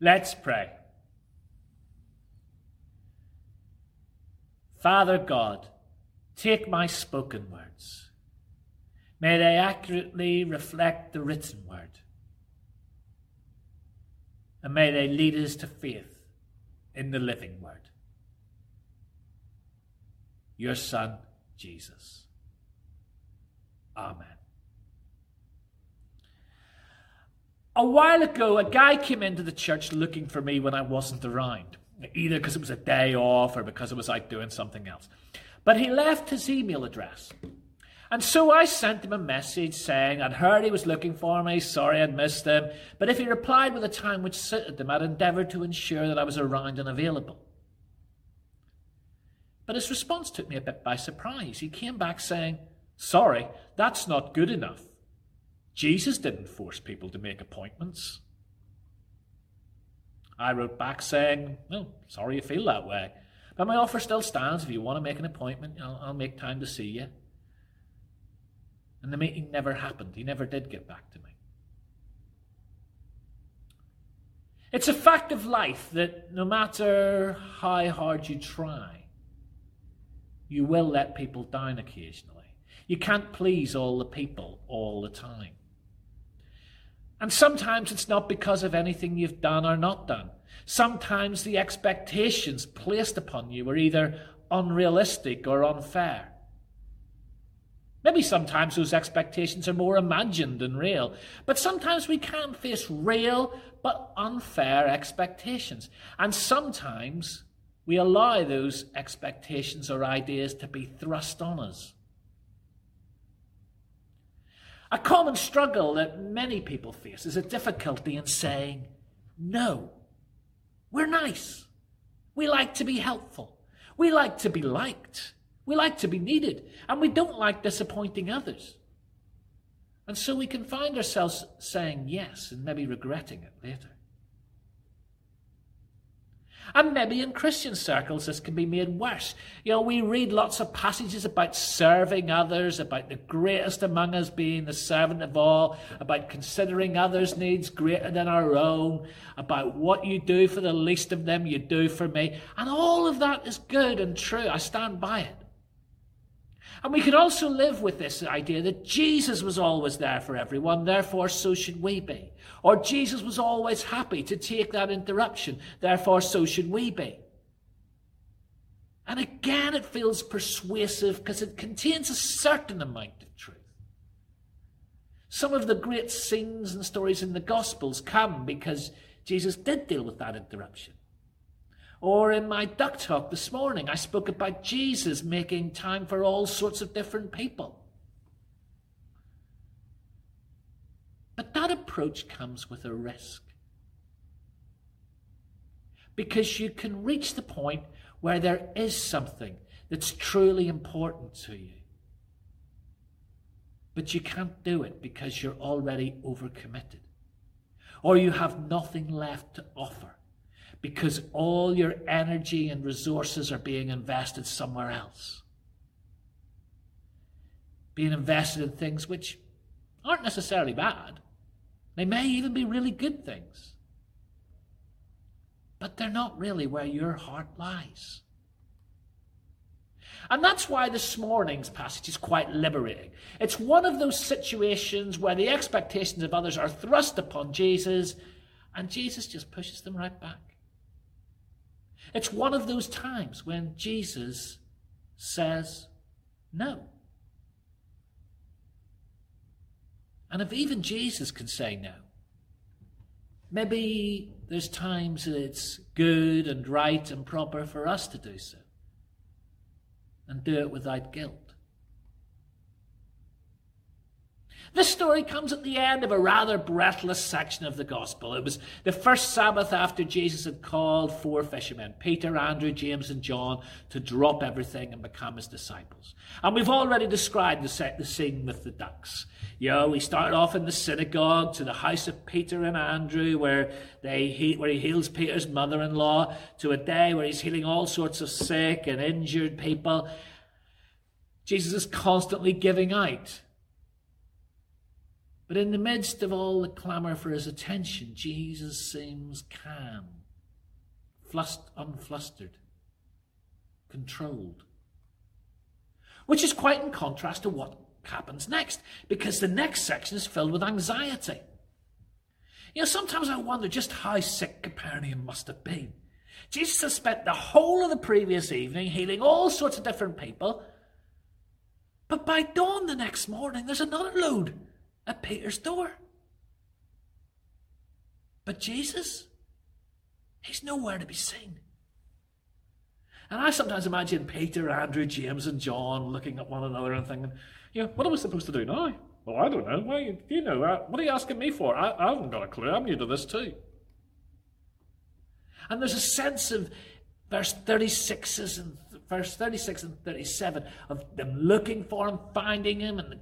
Let's pray. Father God, take my spoken words. May they accurately reflect the written word. And may they lead us to faith in the living word. Your Son, Jesus. Amen. A while ago, a guy came into the church looking for me when I wasn't around, either because it was a day off or because I was out doing something else. But he left his email address. And so I sent him a message saying I'd heard he was looking for me, sorry I'd missed him, but if he replied with a time which suited him, I'd endeavour to ensure that I was around and available. But his response took me a bit by surprise. He came back saying, Sorry, that's not good enough. Jesus didn't force people to make appointments. I wrote back saying, Well, sorry you feel that way. But my offer still stands. If you want to make an appointment, I'll, I'll make time to see you. And the meeting never happened. He never did get back to me. It's a fact of life that no matter how hard you try, you will let people down occasionally. You can't please all the people all the time. And sometimes it's not because of anything you've done or not done. Sometimes the expectations placed upon you are either unrealistic or unfair. Maybe sometimes those expectations are more imagined than real, but sometimes we can face real but unfair expectations. And sometimes we allow those expectations or ideas to be thrust on us. A common struggle that many people face is a difficulty in saying no. We're nice. We like to be helpful. We like to be liked. We like to be needed. And we don't like disappointing others. And so we can find ourselves saying yes and maybe regretting it later. And maybe in Christian circles, this can be made worse. You know, we read lots of passages about serving others, about the greatest among us being the servant of all, about considering others' needs greater than our own, about what you do for the least of them, you do for me. And all of that is good and true. I stand by it. And we can also live with this idea that Jesus was always there for everyone, therefore so should we be. Or Jesus was always happy to take that interruption, therefore so should we be. And again, it feels persuasive because it contains a certain amount of truth. Some of the great scenes and stories in the Gospels come because Jesus did deal with that interruption. Or in my duck talk this morning, I spoke about Jesus making time for all sorts of different people. But that approach comes with a risk. Because you can reach the point where there is something that's truly important to you. But you can't do it because you're already overcommitted. Or you have nothing left to offer because all your energy and resources are being invested somewhere else. Being invested in things which aren't necessarily bad. They may even be really good things. But they're not really where your heart lies. And that's why this morning's passage is quite liberating. It's one of those situations where the expectations of others are thrust upon Jesus, and Jesus just pushes them right back. It's one of those times when Jesus says no. And if even Jesus can say no, maybe there's times that it's good and right and proper for us to do so and do it without guilt. This story comes at the end of a rather breathless section of the gospel. It was the first Sabbath after Jesus had called four fishermen, Peter, Andrew, James, and John, to drop everything and become his disciples. And we've already described the, the scene with the ducks. You know, we start off in the synagogue to the house of Peter and Andrew, where they where he heals Peter's mother-in-law, to a day where he's healing all sorts of sick and injured people. Jesus is constantly giving out But in the midst of all the clamour for his attention, Jesus seems calm, flust- unflustered, controlled. Which is quite in contrast to what happens next, because the next section is filled with anxiety. You know, sometimes I wonder just how sick Capernaum must have been. Jesus has spent the whole of the previous evening healing all sorts of different people. But by dawn the next morning, there's another load at Peter's door. But Jesus, he's nowhere to be seen. And I sometimes imagine Peter, Andrew, James, and John looking at one another and thinking, you know, what are we supposed to do now? Well, I don't know. You, you know, uh, what are you asking me for? I, I haven't got a clue. I'm new to this too. And there's a sense of verse 36 and verse 36 and 37 of them looking for him, finding him, and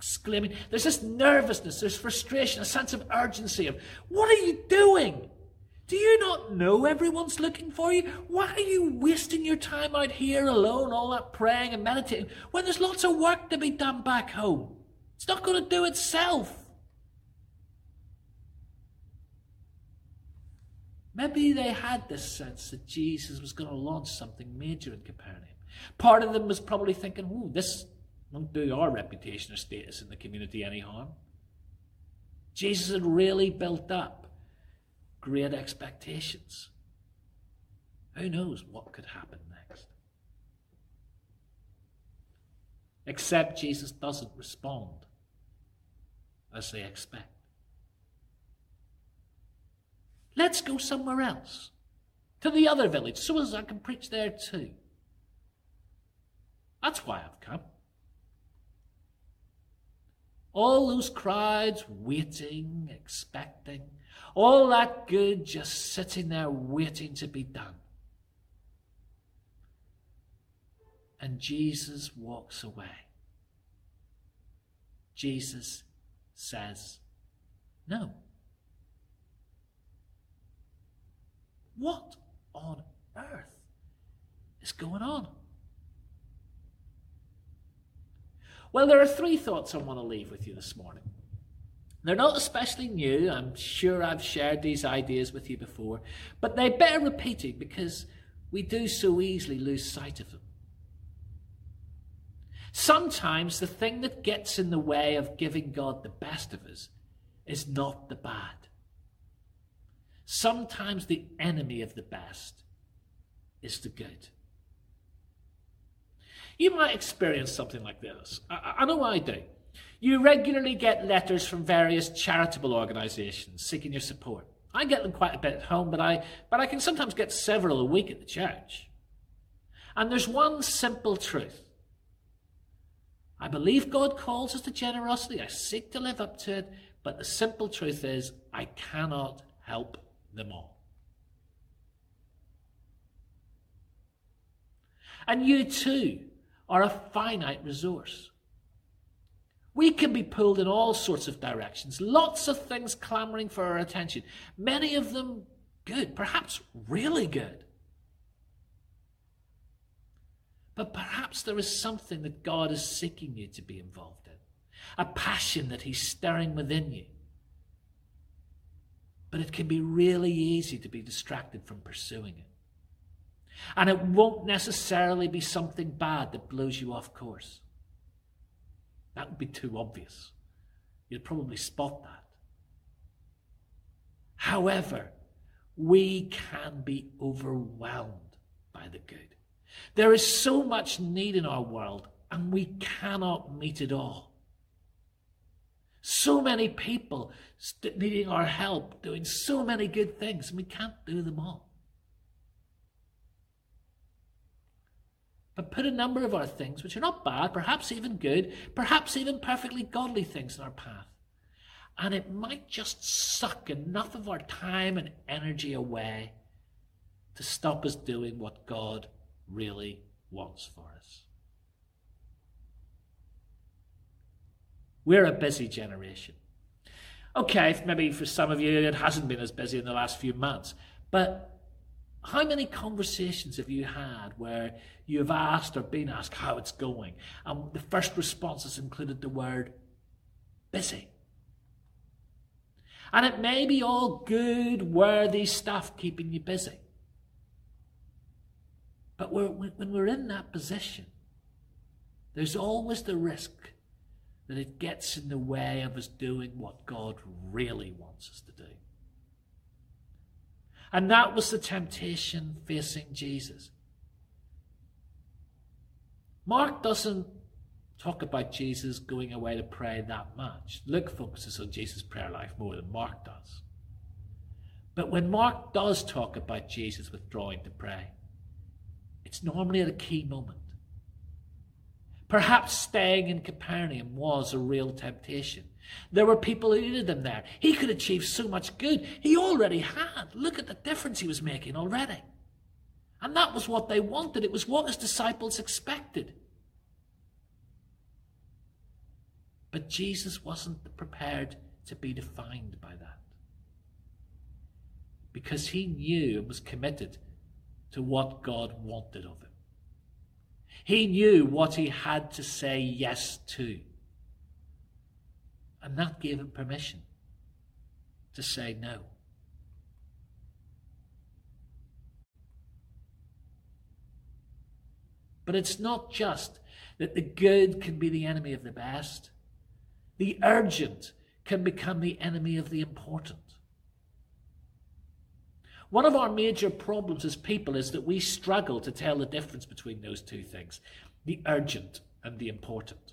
exclaiming. There's this nervousness, there's frustration, a sense of urgency of what are you doing? Do you not know everyone's looking for you? Why are you wasting your time out here alone, all that praying and meditating, when there's lots of work to be done back home? It's not going to do itself. Maybe they had this sense that Jesus was going to launch something major in Capernaum. Part of them was probably thinking, ooh, this won't do our reputation or status in the community any harm. Jesus had really built up great expectations. Who knows what could happen next? Except Jesus doesn't respond as they expect. Let's go somewhere else, to the other village, so as I can preach there too. That's why I've come. All those crowds waiting, expecting, all that good just sitting there waiting to be done. And Jesus walks away. Jesus says, No. What on earth is going on? Well, there are three thoughts I want to leave with you this morning. They're not especially new. I'm sure I've shared these ideas with you before, but they bear repeating because we do so easily lose sight of them. Sometimes the thing that gets in the way of giving God the best of us is not the bad. Sometimes the enemy of the best is the good. You might experience something like this. I, I know I do. You regularly get letters from various charitable organisations seeking your support. I get them quite a bit at home, but I, but I can sometimes get several a week at the church. And there's one simple truth. I believe God calls us to generosity. I seek to live up to it. But the simple truth is, I cannot help them all. And you too are a finite resource. We can be pulled in all sorts of directions, lots of things clamoring for our attention, many of them good, perhaps really good. But perhaps there is something that God is seeking you to be involved in, a passion that He's stirring within you. But it can be really easy to be distracted from pursuing it. And it won't necessarily be something bad that blows you off course. That would be too obvious. You'd probably spot that. However, we can be overwhelmed by the good. There is so much need in our world, and we cannot meet it all. So many people needing our help, doing so many good things, and we can't do them all. But put a number of our things, which are not bad, perhaps even good, perhaps even perfectly godly things in our path. And it might just suck enough of our time and energy away to stop us doing what God really wants for us. We're a busy generation. Okay, maybe for some of you it hasn't been as busy in the last few months, but how many conversations have you had where you've asked or been asked how it's going? And the first response has included the word busy. And it may be all good, worthy stuff keeping you busy. But we're, when we're in that position, there's always the risk that it gets in the way of us doing what God really wants us to do. And that was the temptation facing Jesus. Mark doesn't talk about Jesus going away to pray that much. Luke focuses on Jesus' prayer life more than Mark does. But when Mark does talk about Jesus withdrawing to pray, it's normally at a key moment. Perhaps staying in Capernaum was a real temptation. There were people who needed him there. He could achieve so much good. He already had. Look at the difference he was making already. And that was what they wanted. It was what his disciples expected. But Jesus wasn't prepared to be defined by that. Because he knew and was committed to what God wanted of him. He knew what he had to say yes to. And that gave him permission to say no. But it's not just that the good can be the enemy of the best, the urgent can become the enemy of the important. One of our major problems as people is that we struggle to tell the difference between those two things the urgent and the important.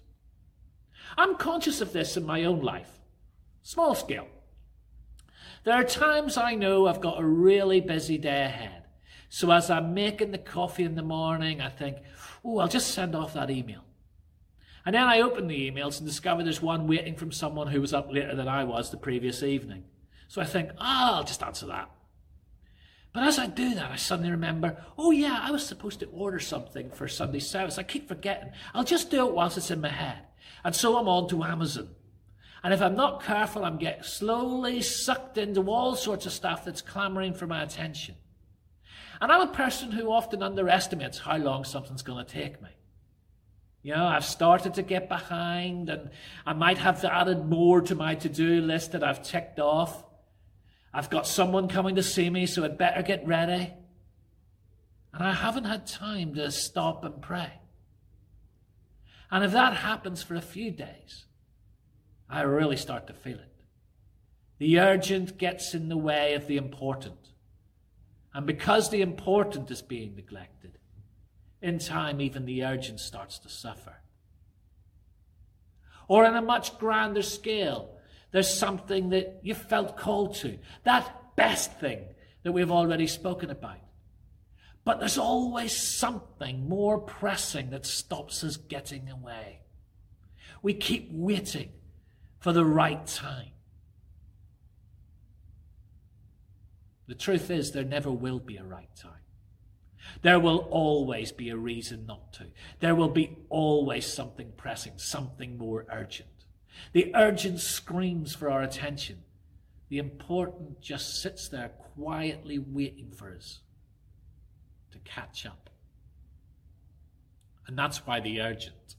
I'm conscious of this in my own life, small scale. There are times I know I've got a really busy day ahead. So as I'm making the coffee in the morning, I think, oh, I'll just send off that email. And then I open the emails and discover there's one waiting from someone who was up later than I was the previous evening. So I think, ah, oh, I'll just answer that. But as I do that, I suddenly remember, oh yeah, I was supposed to order something for Sunday service. I keep forgetting. I'll just do it whilst it's in my head. And so I'm on to Amazon. And if I'm not careful, I'm getting slowly sucked into all sorts of stuff that's clamoring for my attention. And I'm a person who often underestimates how long something's going to take me. You know, I've started to get behind and I might have added more to my to-do list that I've ticked off. I've got someone coming to see me, so I'd better get ready. And I haven't had time to stop and pray. And if that happens for a few days, I really start to feel it. The urgent gets in the way of the important. And because the important is being neglected, in time even the urgent starts to suffer. Or on a much grander scale, there's something that you felt called to. That best thing that we've already spoken about. But there's always something more pressing that stops us getting away. We keep waiting for the right time. The truth is, there never will be a right time. There will always be a reason not to. There will be always something pressing, something more urgent. The urgent screams for our attention. The important just sits there quietly waiting for us to catch up. And that's why the urgent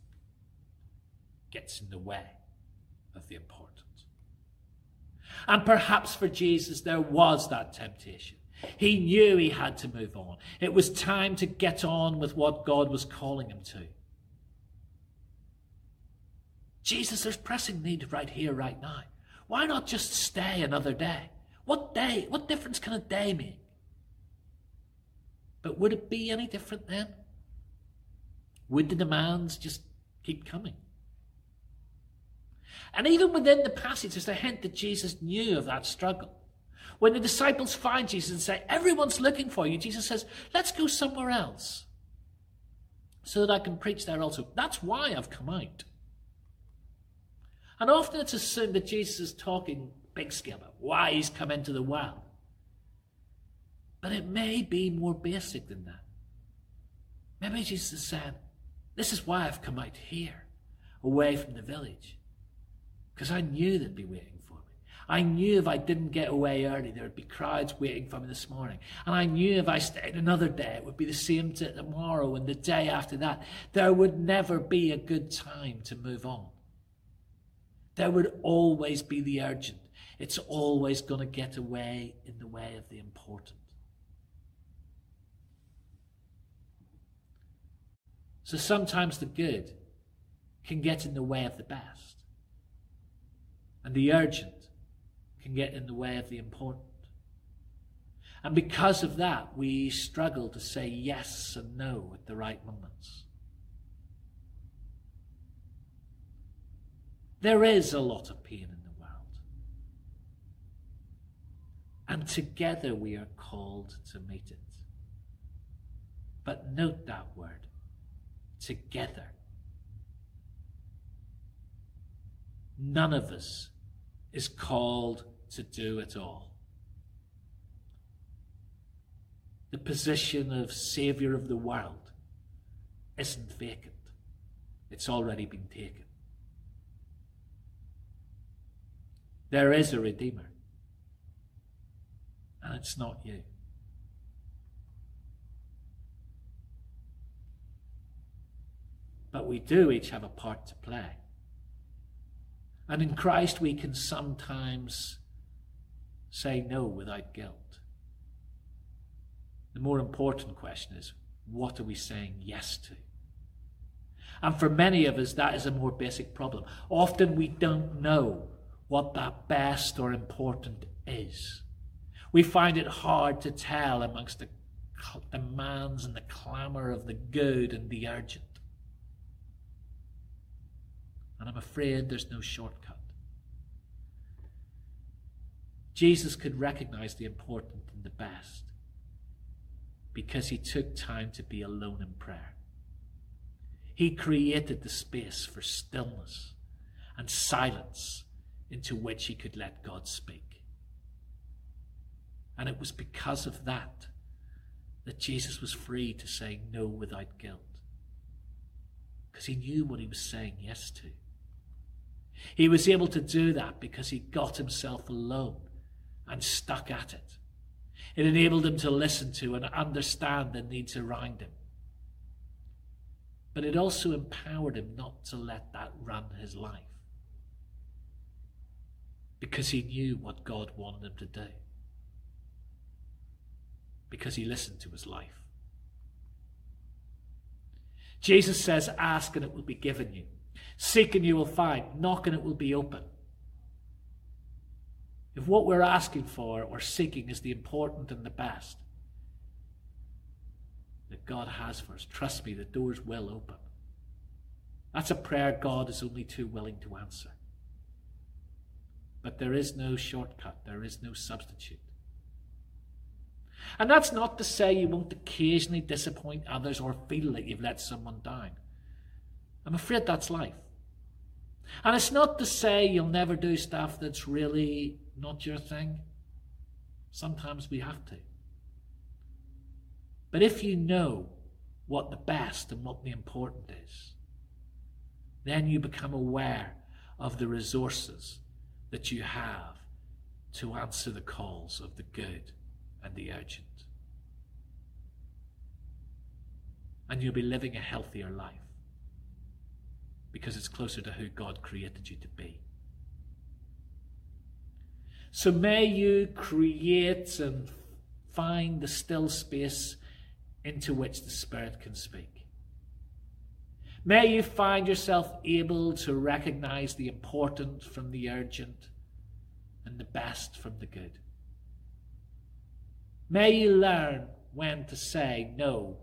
gets in the way of the important. And perhaps for Jesus, there was that temptation. He knew he had to move on. It was time to get on with what God was calling him to. Jesus, there's pressing need right here, right now. Why not just stay another day? What day? What difference can a day make? But would it be any different then? Would the demands just keep coming? And even within the passage, there's a hint that Jesus knew of that struggle. When the disciples find Jesus and say, Everyone's looking for you, Jesus says, Let's go somewhere else so that I can preach there also. That's why I've come out. And often it's assumed that Jesus is talking big scale about why he's come into the world. But it may be more basic than that. Maybe Jesus is saying, This is why I've come out here, away from the village. Because I knew they'd be waiting for me. I knew if I didn't get away early, there would be crowds waiting for me this morning. And I knew if I stayed another day, it would be the same tomorrow and the day after that. There would never be a good time to move on there would always be the urgent. it's always going to get away in the way of the important. So sometimes the good can get in the way of the best, and the urgent can get in the way of the important. And because of that, we struggle to say yes and no at the right moments. There is a lot of pain in the world. And together we are called to meet it. But note that word together. None of us is called to do it all. The position of Saviour of the world isn't vacant, it's already been taken. There is a Redeemer, and it's not you. But we do each have a part to play. And in Christ, we can sometimes say no without guilt. The more important question is what are we saying yes to? And for many of us, that is a more basic problem. Often we don't know what that best or important is. We find it hard to tell amongst the demands and the clamour of the good and the urgent. And I'm afraid there's no shortcut. Jesus could recognize the important and the best because he took time to be alone in prayer. He created the space for stillness and silence into which he could let God speak. And it was because of that that Jesus was free to say no without guilt. Because he knew what he was saying yes to. He was able to do that because he got himself alone and stuck at it. It enabled him to listen to and understand the needs around him. But it also empowered him not to let that run his life because he knew what God wanted him to do. Because he listened to his life. Jesus says, Ask and it will be given you. Seek and you will find. Knock and it will be open. If what we're asking for or seeking is the important and the best that God has for us, trust me, the doors will open. That's a prayer God is only too willing to answer. But there is no shortcut, there is no substitute. And that's not to say you won't occasionally disappoint others or feel that you've let someone down. I'm afraid that's life. And it's not to say you'll never do stuff that's really not your thing. Sometimes we have to. But if you know what the best and what the important is, then you become aware of the resources that you have to answer the calls of the good and the urgent. And you'll be living a healthier life because it's closer to who God created you to be. So may you create and find the still space into which the Spirit can speak. May you find yourself able to recognize the important from the urgent and the best from the good. May you learn when to say no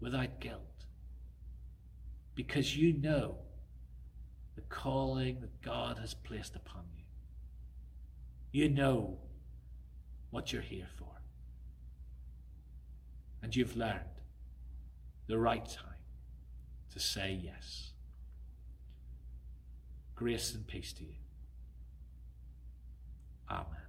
without guilt because you know the calling that God has placed upon you. You know what you're here for. And you've learned the right time to say yes. Grace and peace to you. Amen.